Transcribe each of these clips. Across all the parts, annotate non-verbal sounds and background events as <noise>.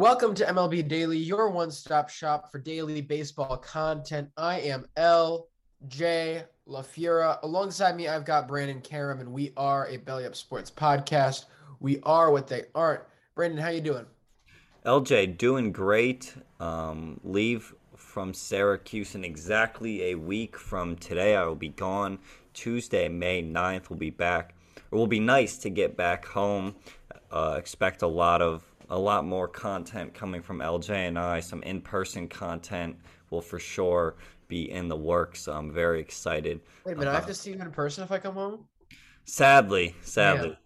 Welcome to MLB Daily, your one stop shop for daily baseball content. I am LJ LaFura. Alongside me, I've got Brandon Karam, and we are a Belly Up Sports podcast. We are what they aren't. Brandon, how you doing? LJ, doing great. Um, leave from Syracuse in exactly a week from today. I will be gone. Tuesday, May 9th, we'll be back. It will be nice to get back home. Uh, expect a lot of a lot more content coming from LJ and I. Some in person content will for sure be in the works. So I'm very excited. Wait a minute, I have to see you in person if I come home? Sadly, sadly.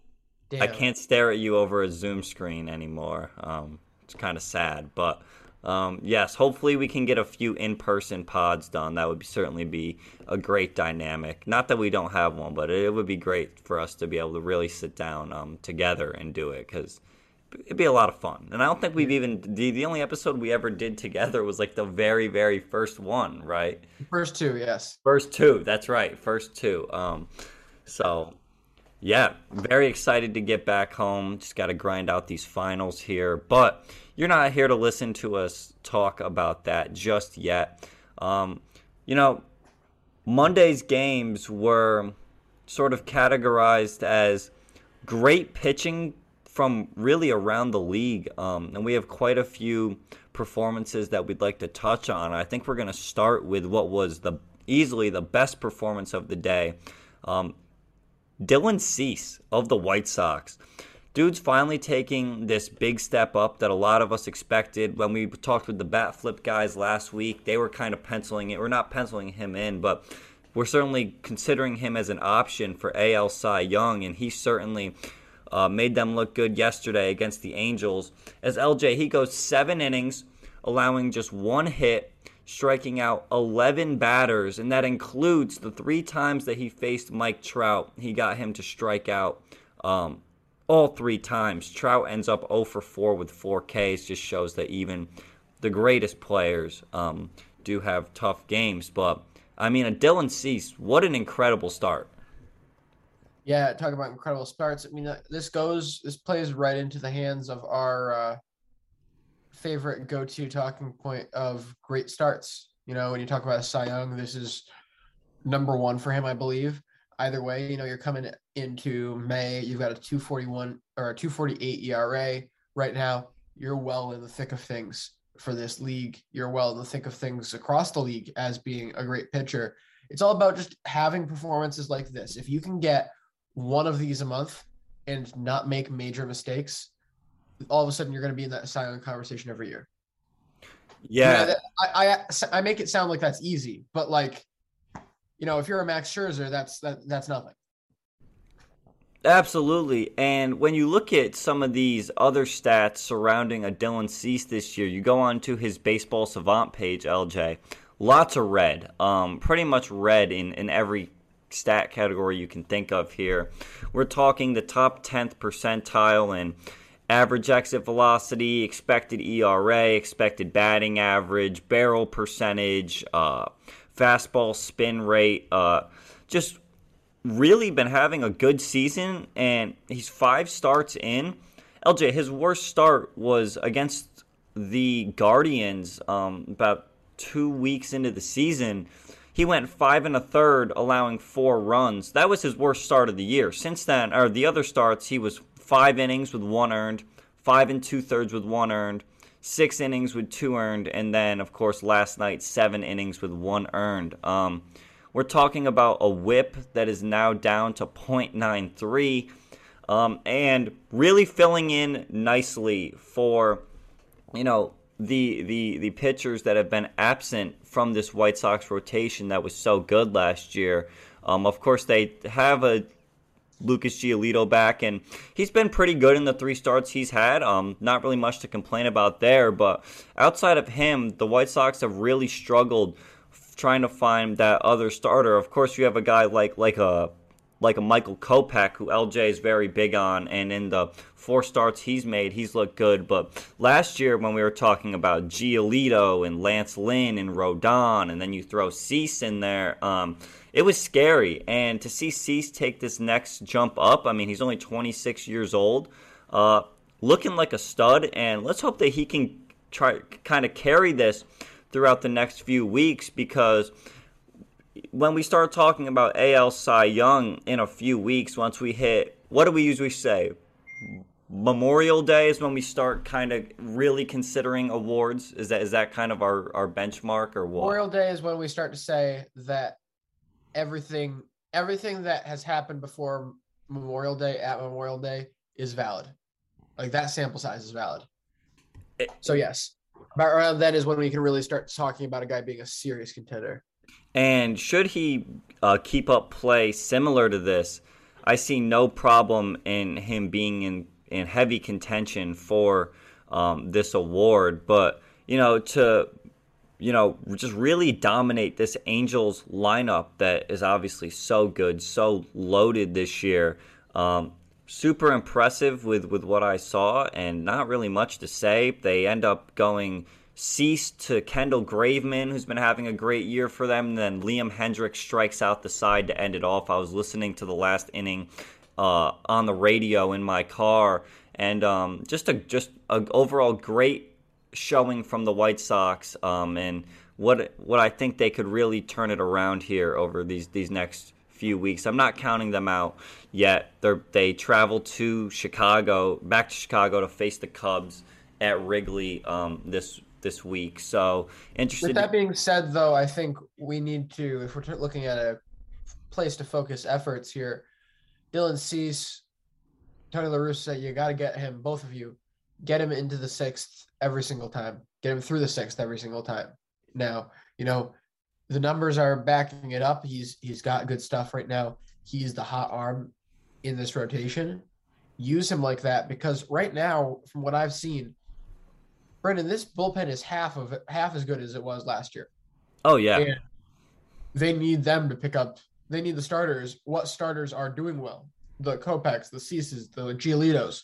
Damn. I can't stare at you over a Zoom screen anymore. Um, it's kind of sad, but um, yes, hopefully we can get a few in-person pods done. That would be, certainly be a great dynamic. Not that we don't have one, but it would be great for us to be able to really sit down um, together and do it because it'd be a lot of fun. And I don't think we've even the, the only episode we ever did together was like the very very first one, right? First two, yes. First two, that's right. First two. Um, so yeah, very excited to get back home. Just got to grind out these finals here, but you're not here to listen to us talk about that just yet. Um, you know, Monday's games were sort of categorized as great pitching from really around the league. Um, and we have quite a few performances that we'd like to touch on. I think we're going to start with what was the easily the best performance of the day. Um, Dylan Cease of the White Sox. Dude's finally taking this big step up that a lot of us expected. When we talked with the bat flip guys last week, they were kind of penciling it. We're not penciling him in, but we're certainly considering him as an option for AL Cy Young, and he certainly uh, made them look good yesterday against the Angels. As LJ, he goes seven innings, allowing just one hit, striking out 11 batters, and that includes the three times that he faced Mike Trout. He got him to strike out um, all three times. Trout ends up 0 for 4 with 4 Ks, just shows that even the greatest players um, do have tough games. But I mean, a Dylan Cease, what an incredible start. Yeah, talk about incredible starts. I mean, uh, this goes, this plays right into the hands of our uh, favorite go-to talking point of great starts. You know, when you talk about Cy Young, this is number one for him, I believe. Either way, you know, you're coming into May, you've got a 241 or a 248 ERA right now. you're well in the thick of things for this league. You're well in the thick of things across the league as being a great pitcher. It's all about just having performances like this. If you can get one of these a month and not make major mistakes, all of a sudden you're going to be in that Cy Young conversation every year. Yeah, I, I I make it sound like that's easy, but like, you know, if you're a Max Scherzer, that's that that's nothing. Absolutely. And when you look at some of these other stats surrounding a Dylan Cease this year, you go on to his baseball savant page, LJ. Lots of red. Um, pretty much red in, in every stat category you can think of here. We're talking the top 10th percentile in average exit velocity, expected ERA, expected batting average, barrel percentage, uh, fastball spin rate, uh, just really been having a good season, and he's five starts in. LJ, his worst start was against the Guardians um, about two weeks into the season. He went five and a third, allowing four runs. That was his worst start of the year. Since then, or the other starts, he was five innings with one earned, five and two thirds with one earned, six innings with two earned, and then, of course, last night, seven innings with one earned. Um, we're talking about a whip that is now down to 0.93 um, and really filling in nicely for, you know, the, the, the pitchers that have been absent from this White Sox rotation that was so good last year. Um, of course, they have a Lucas Giolito back, and he's been pretty good in the three starts he's had. Um, not really much to complain about there, but outside of him, the White Sox have really struggled trying to find that other starter. Of course, you have a guy like like a like a Michael Kopech, who LJ is very big on, and in the four starts he's made, he's looked good. But last year, when we were talking about Giolito and Lance Lynn and Rodon, and then you throw Cease in there, um, it was scary. And to see Cease take this next jump up, I mean, he's only 26 years old, uh, looking like a stud, and let's hope that he can try kind of carry this throughout the next few weeks because when we start talking about AL Cy Young in a few weeks, once we hit, what do we usually say? Memorial Day is when we start kind of really considering awards. Is that is that kind of our, our benchmark or what? Memorial Day is when we start to say that everything everything that has happened before Memorial Day at Memorial Day is valid. Like that sample size is valid. So yes, about around then is when we can really start talking about a guy being a serious contender. And should he uh, keep up play similar to this, I see no problem in him being in, in heavy contention for um, this award. But, you know, to, you know, just really dominate this Angels lineup that is obviously so good, so loaded this year. Um, super impressive with, with what I saw, and not really much to say. They end up going Cease to Kendall Graveman, who's been having a great year for them. Then Liam Hendriks strikes out the side to end it off. I was listening to the last inning uh, on the radio in my car, and um, just a just an overall great showing from the White Sox. Um, and what what I think they could really turn it around here over these these next few weeks. I'm not counting them out yet. They they travel to Chicago, back to Chicago to face the Cubs at Wrigley um, this this week. So interested. With that being said, though, I think we need to, if we're looking at a place to focus efforts here, Dylan Cease, Tony La Russa, you got to get him, both of you, get him into the sixth every single time. Get him through the sixth every single time. Now, you know, the numbers are backing it up. He's he's got good stuff right now. He's the hot arm in this rotation. Use him like that because right now, from what I've seen, Brandon, this bullpen is half of half as good as it was last year. Oh yeah. And they need them to pick up. They need the starters. What starters are doing well? The Kopechs, the Ceases, the Giolitos.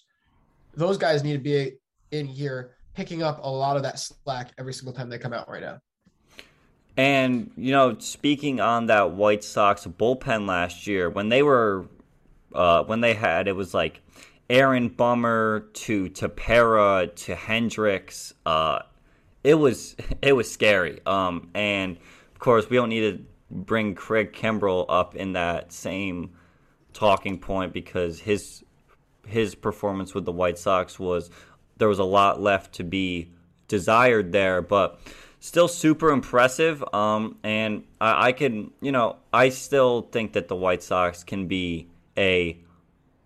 Those guys need to be in here picking up a lot of that slack every single time they come out right now. And you know, speaking on that White Sox bullpen last year, when they were, uh, when they had it was like Aaron Bummer to Tepera to Hendriks. Uh, it was <laughs> it was scary. Um, and of course, we don't need to bring Craig Kimbrel up in that same talking point because his his performance with the White Sox was there was a lot left to be desired there, but still super impressive. Um, and I, I can, you know, I still think that the White Sox can be a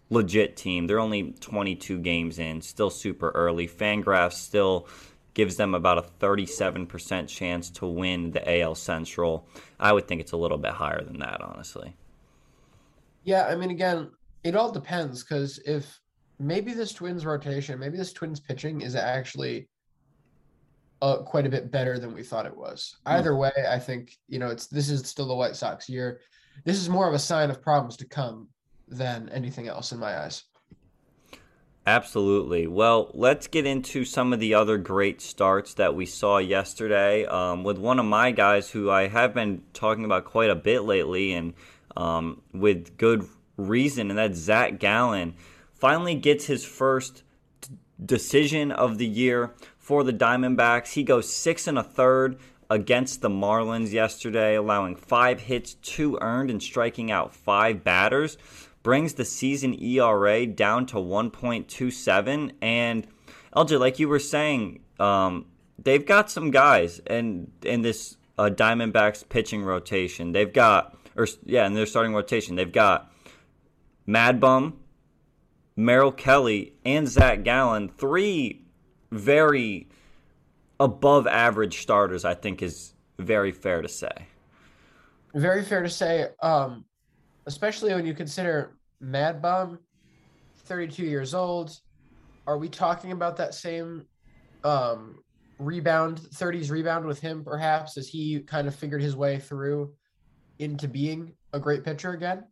legit team. They're only 22 games in, still super early. Fangraphs still gives them about a 37% chance to win the AL Central. I would think it's a little bit higher than that, honestly. Yeah, I mean, again, it all depends because if maybe this Twins rotation, maybe this Twins pitching is actually uh, quite a bit better than we thought it was. Hmm. Either way, I think you know it's this is still the White Sox year. This is more of a sign of problems to come than anything else in my eyes. Absolutely. Well, let's get into some of the other great starts that we saw yesterday um, with one of my guys who I have been talking about quite a bit lately and um, with good reason, and that's Zac Gallen. Finally gets his first decision of the year for the Diamondbacks. He goes six and a third against the Marlins yesterday, allowing five hits, two earned, and striking out five batters brings the season ERA down to 1.27. And LJ, like you were saying, um, they've got some guys in in this uh, Diamondbacks pitching rotation. They've got, or yeah, in their starting rotation, they've got Mad Bum, Merrill Kelly, and Zac Gallen. Three very above average starters, I think, is very fair to say. Very fair to say. Um, especially when you consider Mad Bum, 32 years old. Are we talking about that same um, rebound, 30s rebound with him, perhaps, as he kind of figured his way through into being a great pitcher again?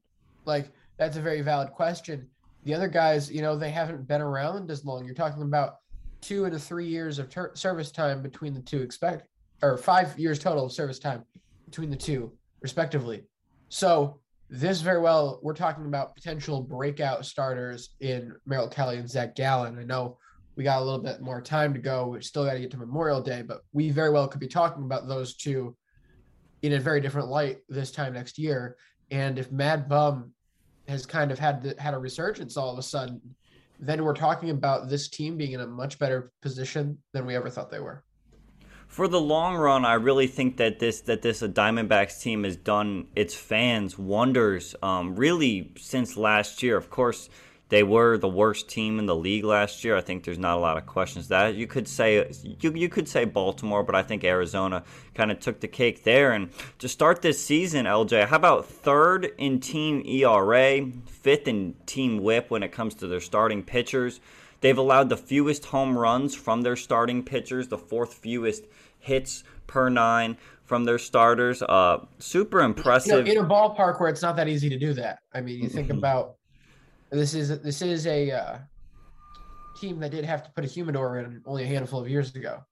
Like, that's a very valid question. The other guys, you know, they haven't been around as long. You're talking about two and three years of ter- service time between the two, expect or five years total of service time between the two, respectively. So this very well, we're talking about potential breakout starters in Merrill Kelly and Zac Gallen. I know we got a little bit more time to go. We still got to get to Memorial Day, but we very well could be talking about those two in a very different light this time next year. And if Mad Bum has kind of had the, had a resurgence all of a sudden, then we're talking about this team being in a much better position than we ever thought they were for the long run, I really think that this that this Diamondbacks team has done its fans wonders. Um, really, since last year, of course, they were the worst team in the league last year. I think there's not a lot of questions that you could say you you could say Baltimore, but I think Arizona kind of took the cake there. And to start this season, LJ, how about third in team ERA, fifth in team WHIP when it comes to their starting pitchers? They've allowed the fewest home runs from their starting pitchers, the fourth fewest hits per nine from their starters. Uh, super impressive. You know, in a ballpark where it's not that easy to do that. I mean, you think mm-hmm. about this is this is a uh, team that did have to put a humidor in only a handful of years ago.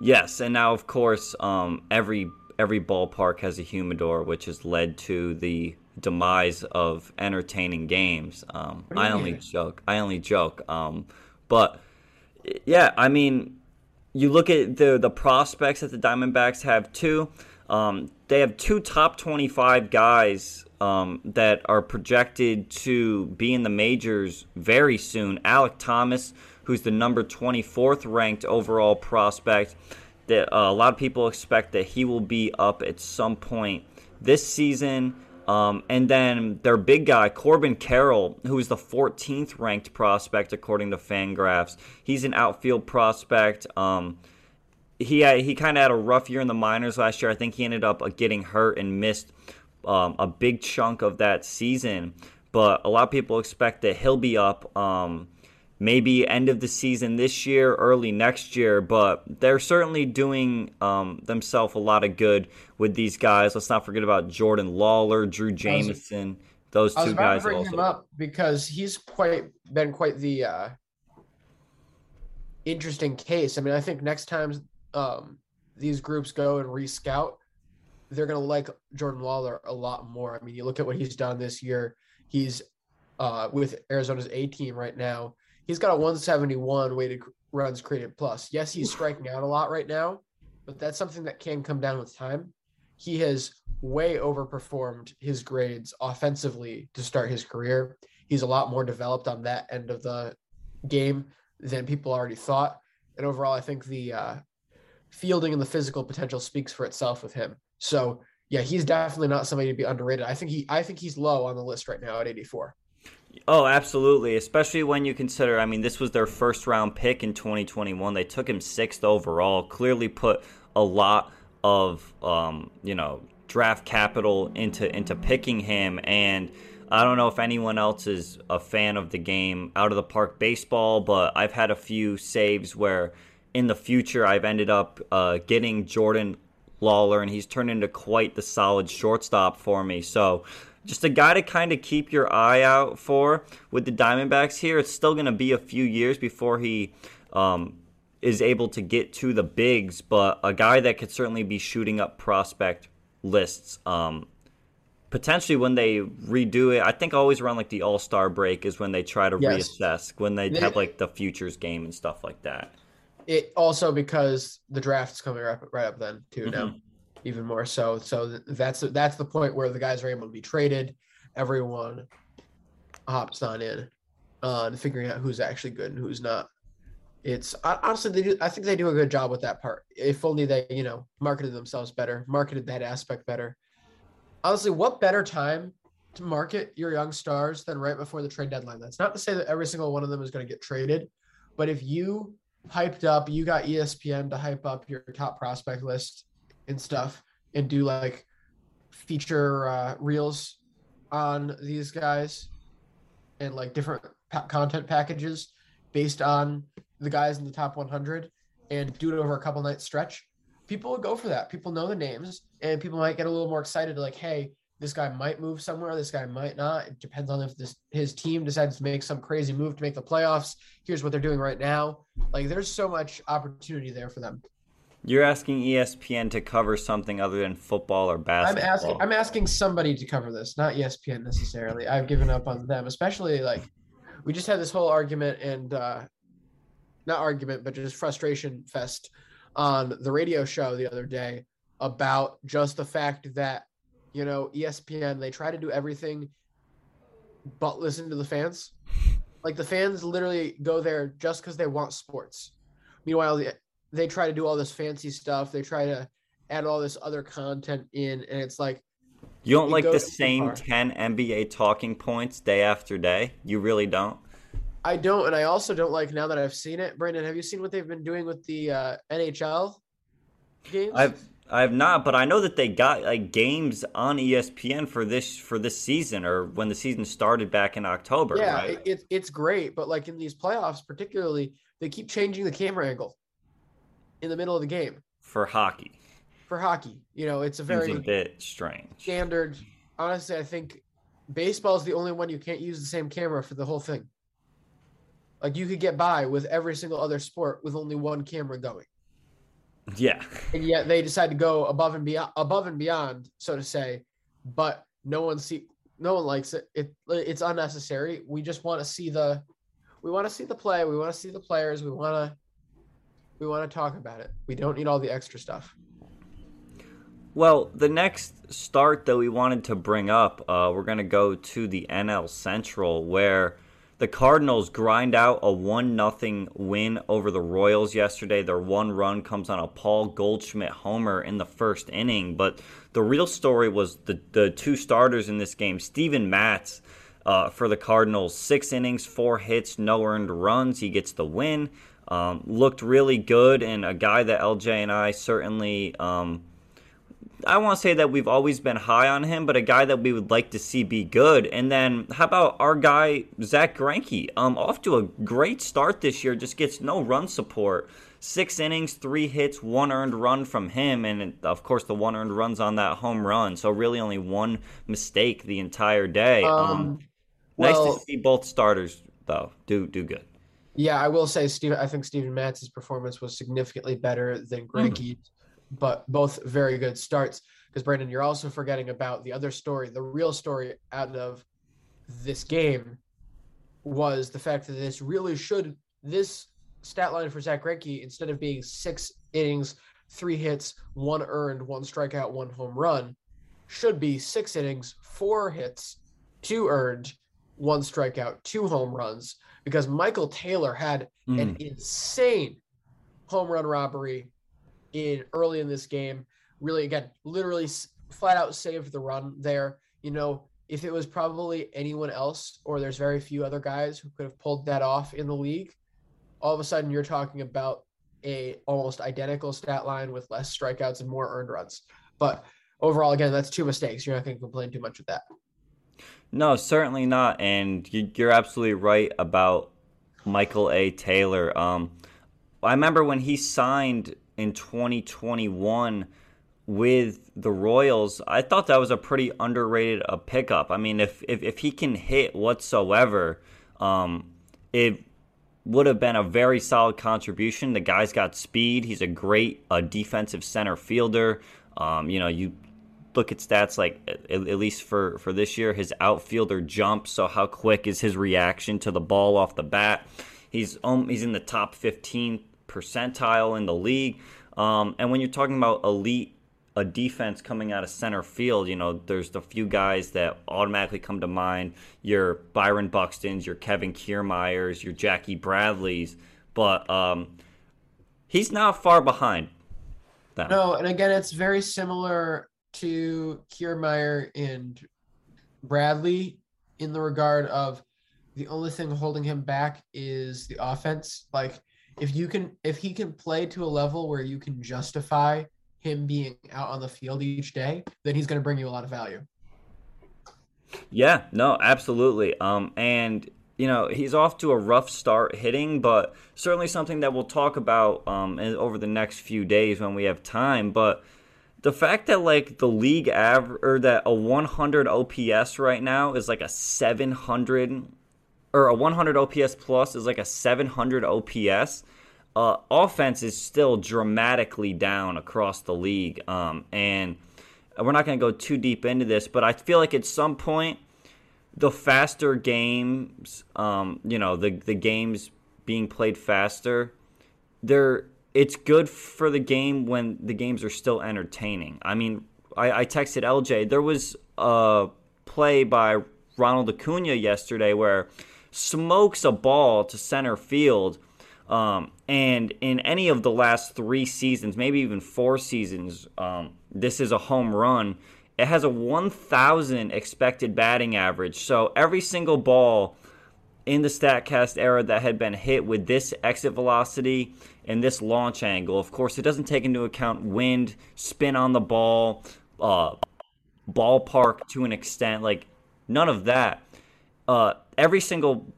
Yes, and now of course um, every every ballpark has a humidor, which has led to the demise of entertaining games. Um, I only joke. I only joke. Um, but yeah, I mean, you look at the the prospects that the Diamondbacks have too. Um, they have two top 25 guys um, that are projected to be in the majors very soon. Alek Thomas, who's the number 24th ranked overall prospect, that uh, a lot of people expect that he will be up at some point this season. Um, and then their big guy, Corbin Carroll, who is the 14th ranked prospect according to Fangraphs. He's an outfield prospect. Um, he had, he kind of had a rough year in the minors last year. I think he ended up uh, getting hurt and missed um, a big chunk of that season. But a lot of people expect that he'll be up um, maybe end of the season this year, early next year. But they're certainly doing um, themselves a lot of good with these guys. Let's not forget about Jordan Lawlar, Drey Jameson. Those two guys. bring also. him up because he's quite been quite the uh, interesting case. I mean, I think next time um, these groups go and rescout, they're going to like Jordan Lawlar a lot more. I mean, you look at what he's done this year. He's uh, with Arizona's A team right now he's got a 171 weighted runs created plus. Yes, he's striking out a lot right now, but that's something that can come down with time. He has way overperformed his grades offensively to start his career. He's a lot more developed on that end of the game than people already thought. And overall, I think the uh, fielding and the physical potential speaks for itself with him. So yeah, he's definitely not somebody to be underrated. I think he I think he's low on the list right now at 84. Oh, absolutely. Especially when you consider, I mean, this was their first round pick in 2021. They took him sixth overall. Clearly put a lot of, um, you know, draft capital into into picking him. And I don't know if anyone else is a fan of the game out of the park baseball, but I've had a few saves where in the future I've ended up uh, getting Jordan Lawlar, and he's turned into quite the solid shortstop for me. So just a guy to kind of keep your eye out for with the Diamondbacks here. It's still going to be a few years before he um, is able to get to the bigs, but a guy that could certainly be shooting up prospect lists. Um, potentially when they redo it, I think always around like the All Star break is when they try to yes. reassess when they, have like the futures game and stuff like that. It also because the draft's coming right up, right up then too mm-hmm. now even more so. So that's that's the point where the guys are able to be traded. Everyone hops on in uh, figuring out who's actually good and who's not. It's honestly, they do, I think they do a good job with that part. If only they, you know, marketed themselves better, marketed that aspect better. Honestly, what better time to market your young stars than right before the trade deadline? That's not to say that every single one of them is going to get traded, but if you hyped up, you got ESPN to hype up your top prospect list and stuff and do like feature uh, reels on these guys and like different pa- content packages based on the guys in the top 100 and do it over a couple nights stretch. People would go for that. People know the names and people might get a little more excited like hey this guy might move somewhere this guy might not. It depends on if this his team decides to make some crazy move to make the playoffs. Here's what they're doing right now. Like there's so much opportunity there for them you're asking ESPN to cover something other than football or basketball. I'm asking I'm asking somebody to cover this, not ESPN necessarily. I've given up on them, especially like we just had this whole argument and uh not argument, but just frustration fest on the radio show the other day about just the fact that you know ESPN they try to do everything but listen to the fans. Like the fans literally go there just because they want sports. Meanwhile, the they try to do all this fancy stuff. They try to add all this other content in, and it's like you don't like the same ten NBA talking points day after day. You really don't. I don't, and I also don't like now that I've seen it. Brandon, have you seen what they've been doing with the uh, NHL games? I've I have not, but I know that they got like games on ESPN for this for this season or when the season started back in October. Yeah, right? it, it's great, but like in these playoffs, particularly, they keep changing the camera angle in the middle of the game for hockey. For hockey, you know, it's a very a bit strange standard. Honestly, I think baseball is the only one you can't use the same camera for the whole thing. Like you could get by with every single other sport with only one camera going. Yeah. And yet they decide to go above and beyond above and beyond, so to say, but no one see no one likes it. It it's unnecessary. We just want to see the we want to see the play, we want to see the players, we want to we want to talk about it. We don't need all the extra stuff. Well, the next start that we wanted to bring up, uh, we're going to go to the NL Central, where the Cardinals grind out a 1 0 win over the Royals yesterday. Their one run comes on a Paul Goldschmidt homer in the first inning. But the real story was the, the two starters in this game Steven Matz uh, for the Cardinals, six innings, four hits, no earned runs. He gets the win. Um, looked really good, and a guy that LJ and I certainly, um, I want to say that we've always been high on him, but a guy that we would like to see be good. And then how about our guy Zack Greinke? Um, off to a great start this year, just gets no run support. Six innings, three hits, one earned run from him, and of course the one earned runs on that home run. So really only one mistake the entire day. Um, um well, nice to see both starters though do do good. Yeah, I will say, Steve. I think Steven Matz's performance was significantly better than Greinke's, mm. but both very good starts. Because Brandon, you're also forgetting about the other story. The real story out of this game was the fact that this really should this stat line for Zack Greinke instead of being six innings, three hits, one earned, one strikeout, one home run, should be six innings, four hits, two earned, one strikeout, two home runs because Michael Taylor had an hmm. insane home run robbery in early in this game. Really, again, literally flat out saved the run there. You know, if it was probably anyone else, or there's very few other guys who could have pulled that off in the league, all of a sudden you're talking about a almost identical stat line with less strikeouts and more earned runs. But overall, again, that's two mistakes. You're not going to complain too much with that. No, certainly not. And you- you're absolutely right about Michael A. Taylor. Um, I remember when he signed in 2021 with the Royals, I thought that was a pretty underrated uh, pickup. I mean, if, if, if he can hit whatsoever, um, it would have been a very solid contribution. The guy's got speed. He's a great uh, defensive center fielder. Um, you know, you look at stats like at, at least for for this year, his outfielder jump. So how quick is his reaction to the ball off the bat? He's um, he's in the top 15 percentile in the league. Um, and when you're talking about elite a defense coming out of center field, you know, there's the few guys that automatically come to mind. Your Byron Buxtons, your Kevin Kiermaiers, your Jackie Bradleys, but um, he's not far behind them. No, and again, it's very similar to Kiermaier and Bradley in the regard of the only thing holding him back is the offense. Like if you can if he can play to a level where you can justify him being out on the field each day, then he's going to bring you a lot of value. Yeah, no, absolutely. Um, and you know he's off to a rough start hitting, but certainly something that we'll talk about um, over the next few days when we have time. But the fact that like the league average or that a 100 OPS right now is like a 700 or a 100 OPS plus is like a 700 OPS. Uh, offense is still dramatically down across the league, um, and we're not going to go too deep into this, but I feel like at some point the faster games, um, you know, the the games being played faster, they're it's good for the game when the games are still entertaining. I mean, I, I texted LJ. There was a play by Ronald Acuna yesterday where smokes a ball to center field. Um, and in any of the last three seasons, maybe even four seasons, um, this is a home run. It has a 1,000 expected batting average. So every single ball in the StatCast era that had been hit with this exit velocity and this launch angle, of course, it doesn't take into account wind, spin on the ball, uh, ballpark to an extent, like none of that. Uh, every single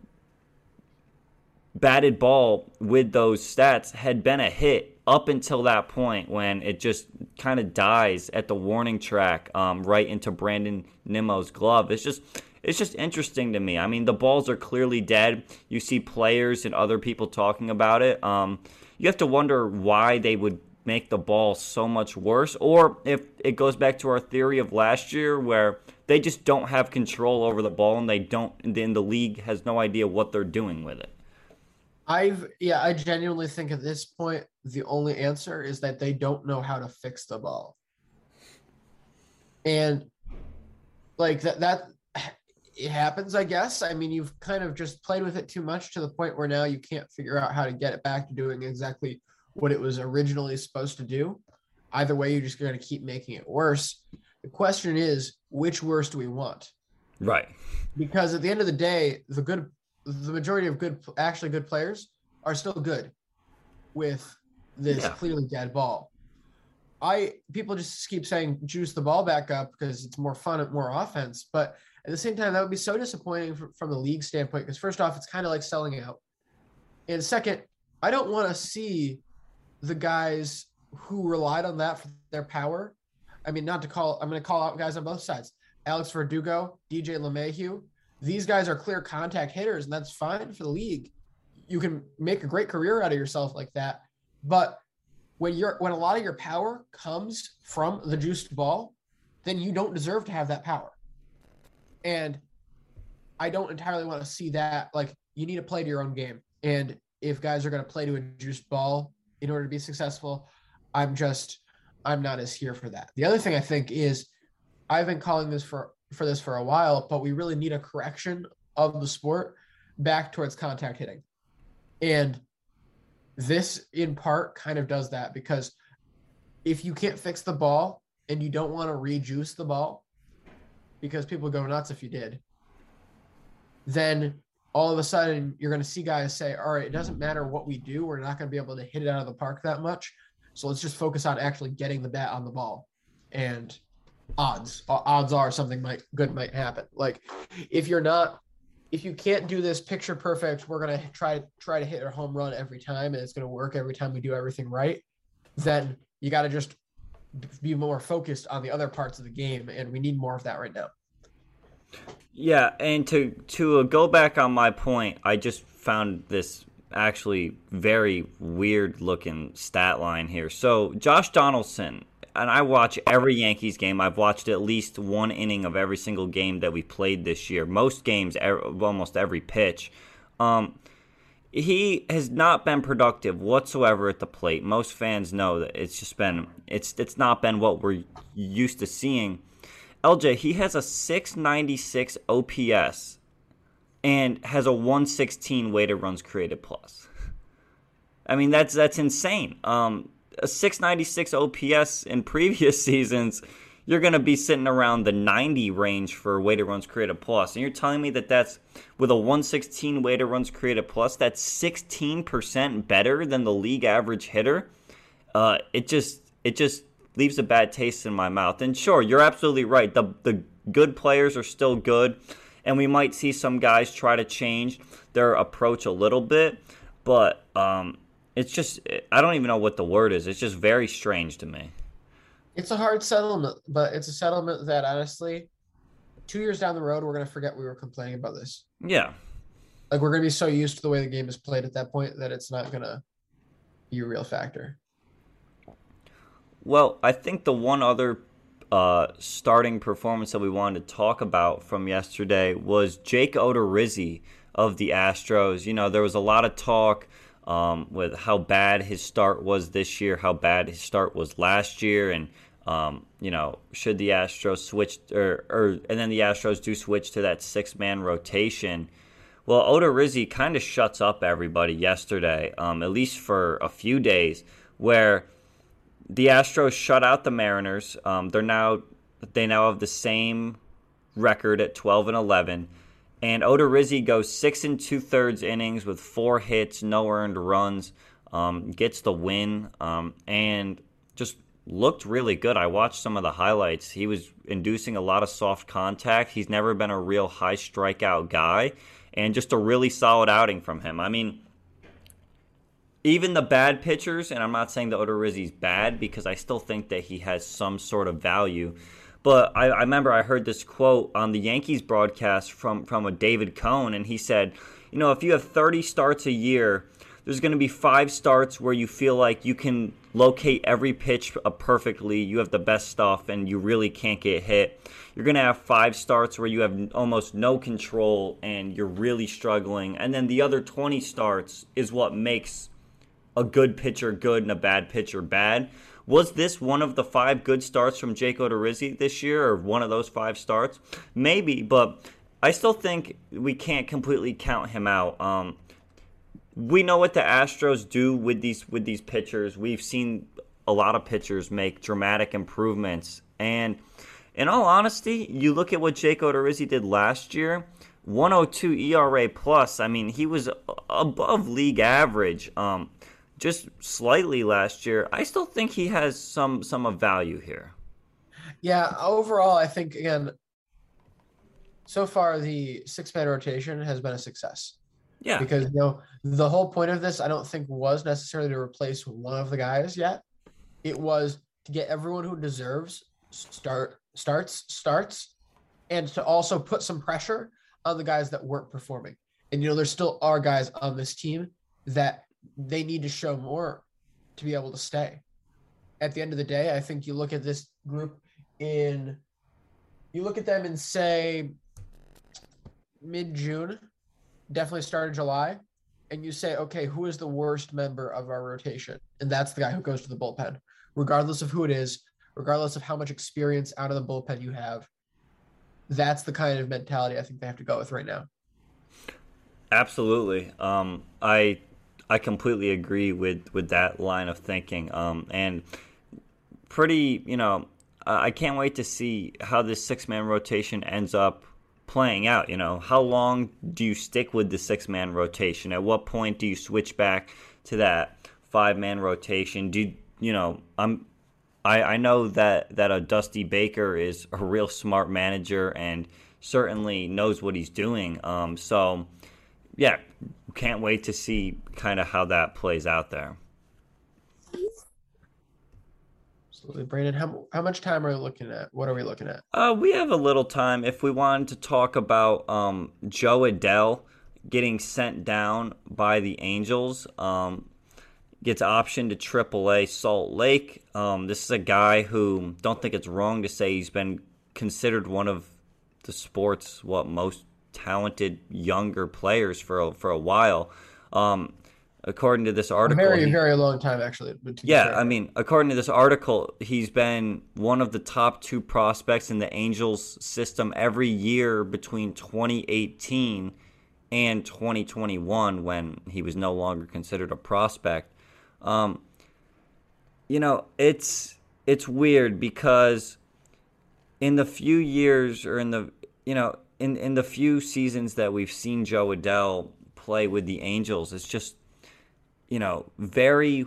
batted ball with those stats had been a hit up until that point when it just kind of dies at the warning track um, right into Brandon Nimmo's glove. It's just it's just interesting to me. I mean, the balls are clearly dead. You see players and other people talking about it. Um, you have to wonder why they would make the ball so much worse, or if it goes back to our theory of last year where they just don't have control over the ball and they don't. and Then the league has no idea what they're doing with it. I've yeah, I genuinely think at this point the only answer is that they don't know how to fix the ball. And like that that it happens, I guess. I mean, you've kind of just played with it too much to the point where now you can't figure out how to get it back to doing exactly what it was originally supposed to do. Either way, you're just going to keep making it worse. The question is, which worse do we want? Right. Because at the end of the day, the good the majority of good actually good players are still good with this Yeah. clearly dead ball. I people just keep saying juice the ball back up because it's more fun and more offense, but at the same time that would be so disappointing fr- from the league standpoint because first off it's kind of like selling out. And second, I don't want to see the guys who relied on that for their power. I mean, not to call I'm going to call out guys on both sides. Alex Verdugo, DJ LeMahieu, these guys are clear contact hitters, and that's fine for the league. You can make a great career out of yourself like that. But when you're when a lot of your power comes from the juiced ball, then you don't deserve to have that power. And I don't entirely want to see that. Like you need to play to your own game. And if guys are going to play to a juice ball in order to be successful, I'm just I'm not as here for that. The other thing I think is I've been calling this for for this for a while, but we really need a correction of the sport back towards contact hitting. And this in part kind of does that because if you can't fix the ball and you don't want to rejuice the ball because people go nuts if you did, then all of a sudden you're going to see guys say, all right, it doesn't matter what we do. We're not going to be able to hit it out of the park that much. So let's just focus on actually getting the bat on the ball. And odds, odds are something might good might happen. Like if you're not, if you can't do this picture perfect, we're going to try try to hit a home run every time and it's going to work every time we do everything right. Then you got to just be more focused on the other parts of the game. And we need more of that right now. Yeah, and to to go back on my point, I just found this actually very weird looking stat line here. So Josh Donaldson, and I watch every Yankees game. I've watched at least one inning of every single game that we played this year. Most games, almost every pitch. Um, he has not been productive whatsoever at the plate. Most fans know that it's just been it's it's not been what we're used to seeing. LJ, he has a 696 OPS and has a 116 weighted runs created plus. I mean, that's that's insane. Um, a 696 OPS in previous <laughs> seasons, you're going to be sitting around the 90 range for weighted runs created plus. And you're telling me that that's with a 116 weighted runs created plus, that's 16% better than the league average hitter. Uh, it just it just leaves a bad taste in my mouth. And sure, you're absolutely right. The the good players are still good, and we might see some guys try to change their approach a little bit, but um, it's just I don't even know what the word is. It's just very strange to me. It's a hard settlement, but it's a settlement that honestly, two years down the road, we're gonna forget we were complaining about this. Yeah. Like we're gonna be so used to the way the game is played at that point that it's not gonna be a real factor. Well, I think the one other uh, starting performance that we wanted to talk about from yesterday was Jake Odorizzi of the Astros. You know, there was a lot of talk um, with how bad his start was this year, how bad his start was last year, and um, you know, should the Astros switch or, or and then the Astros do switch to that six man rotation. Well, Odorizzi kind of shuts up everybody yesterday, um, at least for a few days, where the Astros shut out the Mariners. Um, they're now they now have the same record at 12 and 11. And Odorizzi goes six and two thirds innings with four hits, no earned runs, um, gets the win, um, and just looked really good. I watched some of the highlights. He was inducing a lot of soft contact. He's never been a real high strikeout guy, and just a really solid outing from him. I mean, even the bad pitchers, and I'm not saying that Odorizzi's bad because I still think that he has some sort of value. But I, I, remember I heard this quote on the Yankees broadcast from, from a David Cone, and he said, you know, if you have 30 starts a year, there's going to be five starts where you feel like you can locate every pitch perfectly, you have the best stuff, and you really can't get hit. You're going to have five starts where you have almost no control and you're really struggling. And then the other 20 starts is what makes a good pitcher good and a bad pitcher bad. Was this one of the five good starts from Jake Odorizzi this year, or one of those five starts? Maybe, but I still think we can't completely count him out. Um, we know what the Astros do with these with these pitchers. We've seen a lot of pitchers make dramatic improvements, and in all honesty, you look at what Jake Odorizzi did last year. 102 ERA plus. I mean, he was above league average. Um, just slightly last year. I still think he has some some of value here. Yeah, overall, I think again, so far the six man rotation has been a success. Yeah, because you know the whole point of this, I don't think was necessarily to replace one of the guys yet. It was to get everyone who deserves start starts starts, and to also put some pressure on the guys that weren't performing. And you know, there still are guys on this team that they need to show more to be able to stay. At the end of the day, I think you look at this group in, you look at them and say mid June, definitely start of July, and you say, okay, who is the worst member of our rotation? And that's the guy who goes to the bullpen, regardless of who it is, regardless of how much experience out of the bullpen you have. That's the kind of mentality I think they have to go with right now. Absolutely. Um, I I completely agree with with that line of thinking. Um, and pretty, you know, I can't wait to see how this six man rotation ends up playing out. You know, how long do you stick with the six man rotation? At what point do you switch back to that five man rotation? Do you know? I'm. I, I know that that a Dusty Baker is a real smart manager and certainly knows what he's doing. Um, so, yeah, can't wait to see kind of how that plays out there. Absolutely, Brandon. How how much time are we looking at? What are we looking at? Uh, we have a little time. If we wanted to talk about um, Jo Adell getting sent down by the Angels, um, gets optioned to AAA Salt Lake. Um, this is a guy who don't think it's wrong to say he's been considered one of the sport's what most talented younger players for a, for a while. Um, according to this article, very he, very long time actually. Yeah, I mean, according to this article, he's been one of the top two prospects in the Angels system every year between 2018 and 2021 when he was no longer considered a prospect. Um, you know, it's it's weird because in the few years or in the you know in in the few seasons that we've seen Jo Adell play with the Angels, it's just you know very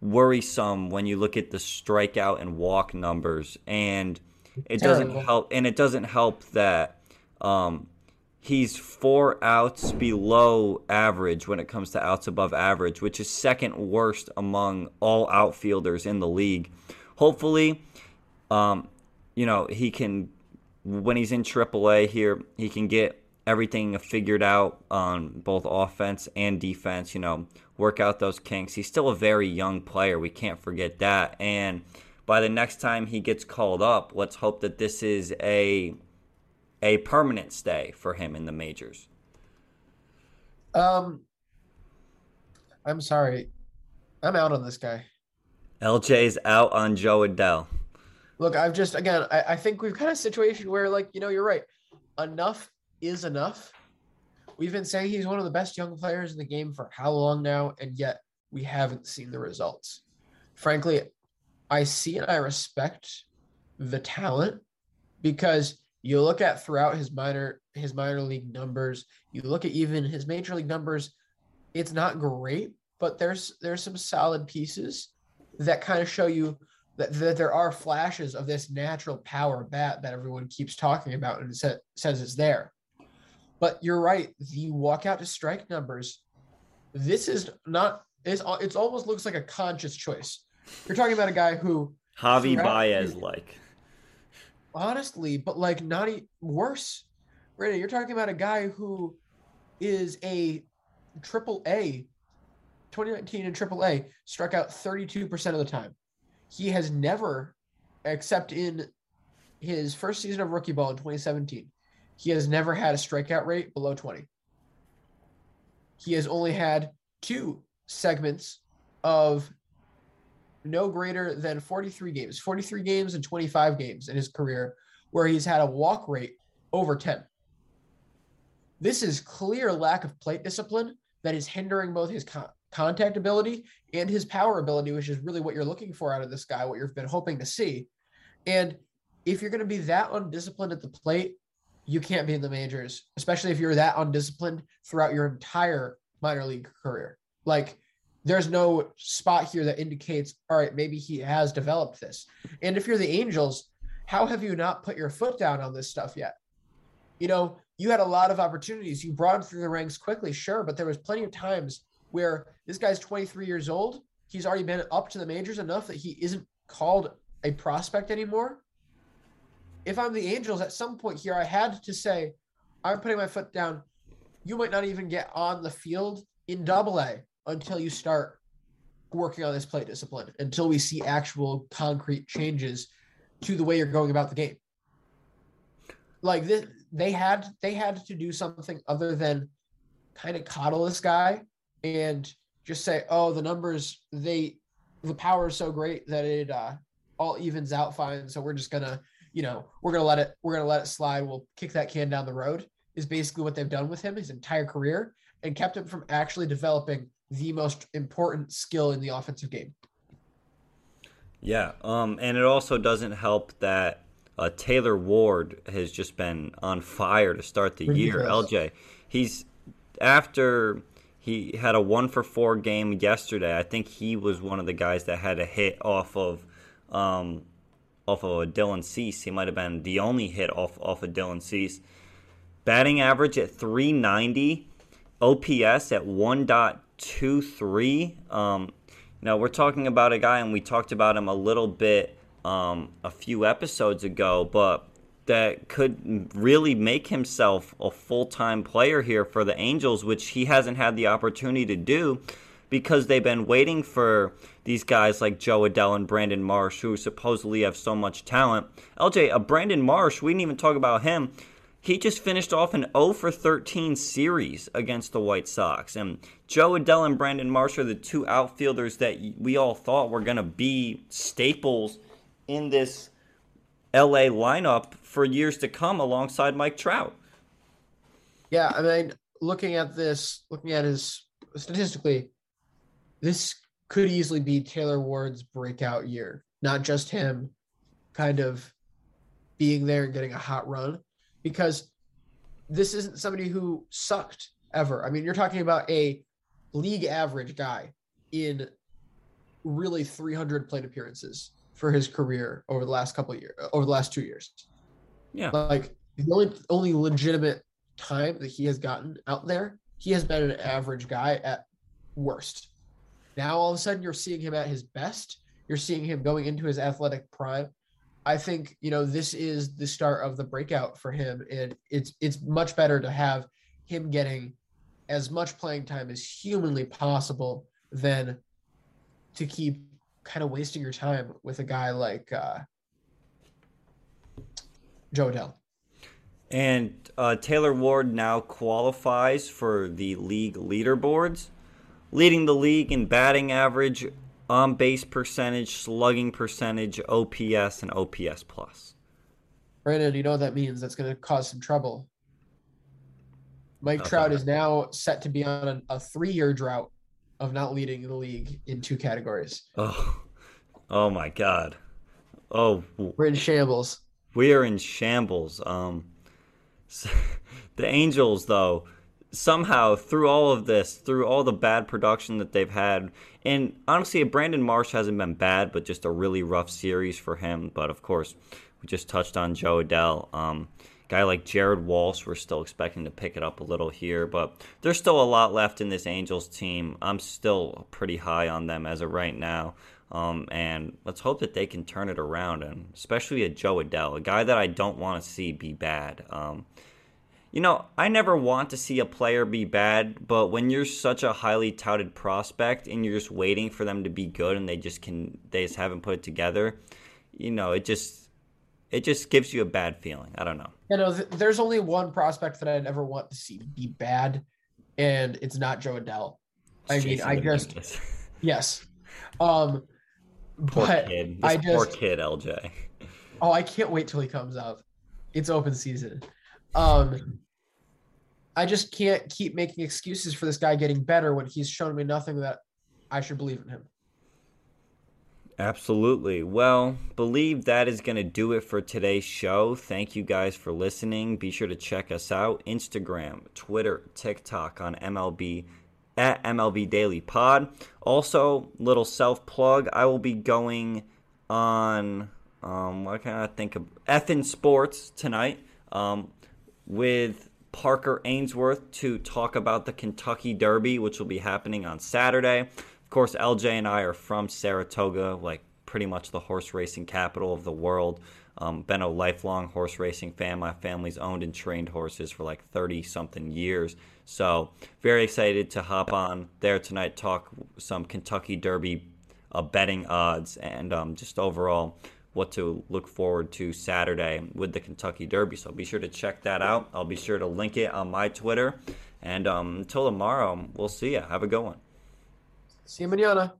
worrisome when you look at the strikeout and walk numbers, and it doesn't help. And it doesn't help that um, he's four outs below average when it comes to outs above average, which is second worst among all outfielders in the league. Hopefully, um, you know he can when he's in AAA here, he can get everything figured out on both offense and defense, you know, work out those kinks. He's still a very young player. We can't forget that. And by the next time he gets called up, let's hope that this is a a permanent stay for him in the majors. Um I'm sorry. I'm out on this guy. LJ's out on Jo Adell. Look, I've just again, I, I think we've got a situation where, like, you know, you're right. Enough is enough. We've been saying he's one of the best young players in the game for how long now, and yet we haven't seen the results. Frankly, I see and I respect the talent because you look at throughout his minor his minor league numbers, you look at even his major league numbers, it's not great, but there's there's some solid pieces that kind of show you that, that there are flashes of this natural power bat that everyone keeps talking about and sa- says it's there. But you're right. The walkout to strike numbers, this is not. It's it's almost looks like a conscious choice. You're talking about a guy who Javy Baez like. Honestly, but like not e- worse. Right? You're talking about a guy who is a triple A 2019 in triple A struck out 32% of the time he has never, except in his first season of rookie ball in 2017, he has never had a strikeout rate below 20. He has only had two segments of no greater than 43 games, 43 games and 25 games in his career, where he's had a walk rate over 10. This is clear lack of plate discipline that is hindering both his contact ability and his power ability, which is really what you're looking for out of this guy, what you've been hoping to see. And if you're going to be that undisciplined at the plate, you can't be in the majors, especially if you're that undisciplined throughout your entire minor league career. Like, there's no spot here that indicates, all right, maybe he has developed this. And if you're the Angels, how have you not put your foot down on this stuff yet? You know, you had a lot of opportunities. You brought him through the ranks quickly, sure, but there was plenty of times where this guy's 23 years old. He's already been up to the majors enough that he isn't called a prospect anymore. If I'm the Angels, at some point here, I had to say, I'm putting my foot down. You might not even get on the field in double A until you start working on this plate discipline, until we see actual concrete changes to the way you're going about the game. Like this, they had they had to do something other than kind of coddle this guy and just say, oh, the numbers, they, the power is so great that it uh, all evens out fine. So we're just gonna, you know, we're gonna let it, we're gonna let it slide. We'll kick that can down the road. is basically what they've done with him his entire career and kept him from actually developing the most important skill in the offensive game. Yeah, um, and it also doesn't help that uh, Taylor Ward has just been on fire to start the Ridiculous. year. LJ, he's after he had a one for four game yesterday. I think he was one of the guys that had a hit off of um, off of a Dylan Cease. He might have been the only hit off off of Dylan Cease. Batting average at 390, OPS at 1.23. Um, now we're talking about a guy, and we talked about him a little bit um, a few episodes ago, but that could really make himself a full time player here for the Angels, which he hasn't had the opportunity to do because they've been waiting for these guys like Jo Adell and Brandon Marsh, who supposedly have so much talent. LJ, a uh, Brandon Marsh, we didn't even talk about him. He just finished off an 0 for 13 series against the White Sox. And Jo Adell and Brandon Marsh are the two outfielders that we all thought were going to be staples in this LA lineup for years to come alongside Mike Trout. Yeah, I mean, looking at this, looking at his statistically, this could easily be Taylor Ward's breakout year. Not just him kind of being there and getting a hot run, because this isn't somebody who sucked ever. I mean, you're talking about a league average guy in really 300 plate appearances for his career over the last couple of years, over the last two years. Yeah. Like the only only legitimate time that he has gotten out there, he has been an average guy at worst. Now all of a sudden you're seeing him at his best. You're seeing him going into his athletic prime. I think you know this is the start of the breakout for him, and it's it's much better to have him getting as much playing time as humanly possible than to keep kind of wasting your time with a guy like uh, Jo Adell. And uh, Taylor Ward now qualifies for the league leaderboards, leading the league in batting average, on base percentage, slugging percentage, OPS, and OPS plus. Brandon, you know what that means? That's going to cause some trouble. Mike Trout is now set to be on a, a three-year drought of not leading the league in two categories. Oh, oh my God. Oh, we're in shambles. We are in shambles. Um, <laughs> the Angels, though, somehow through all of this, through all the bad production that they've had, and honestly, Brandon Marsh hasn't been bad, but just a really rough series for him. But of course, we just touched on Jo Adell. Um, guy like Jared Walsh, we're still expecting to pick it up a little here, but there's still a lot left in this Angels team. I'm still pretty high on them as of right now. Um, and let's hope that they can turn it around, and especially a Jo Adell, a guy that I don't want to see be bad. Um, you know, I never want to see a player be bad, but when you're such a highly touted prospect and you're just waiting for them to be good and they just can they just haven't put it together, you know, it just it just gives you a bad feeling. I don't know. You know, th- there's only one prospect that I'd ever want to see be bad, and it's not Jo Adell. I mean, Jason I just <laughs> yes. Um, poor but kid. This I just poor kid, LJ. Oh, I can't wait till he comes up. It's open season. Um, I just can't keep making excuses for this guy getting better when he's shown me nothing that I should believe in him. Absolutely. Well, believe that is going to do it for today's show. Thank you guys for listening. Be sure to check us out Instagram, Twitter, TikTok on MLB at MLB Daily Pod. Also, little self plug. I will be going on um, what can I think of? Effin Sports tonight. Um, with Parker Ainsworth to talk about the Kentucky Derby, which will be happening on Saturday. Of course, LJ and I are from Saratoga, like pretty much the horse racing capital of the world. Um, been a lifelong horse racing fan. My family's owned and trained horses for like 30 something years. So, very excited to hop on there tonight, talk some Kentucky Derby uh, betting odds, and um, just overall what to look forward to Saturday with the Kentucky Derby. So be sure to check that out. I'll be sure to link it on my Twitter. And um, until tomorrow, we'll see you. Have a good one. See you manana.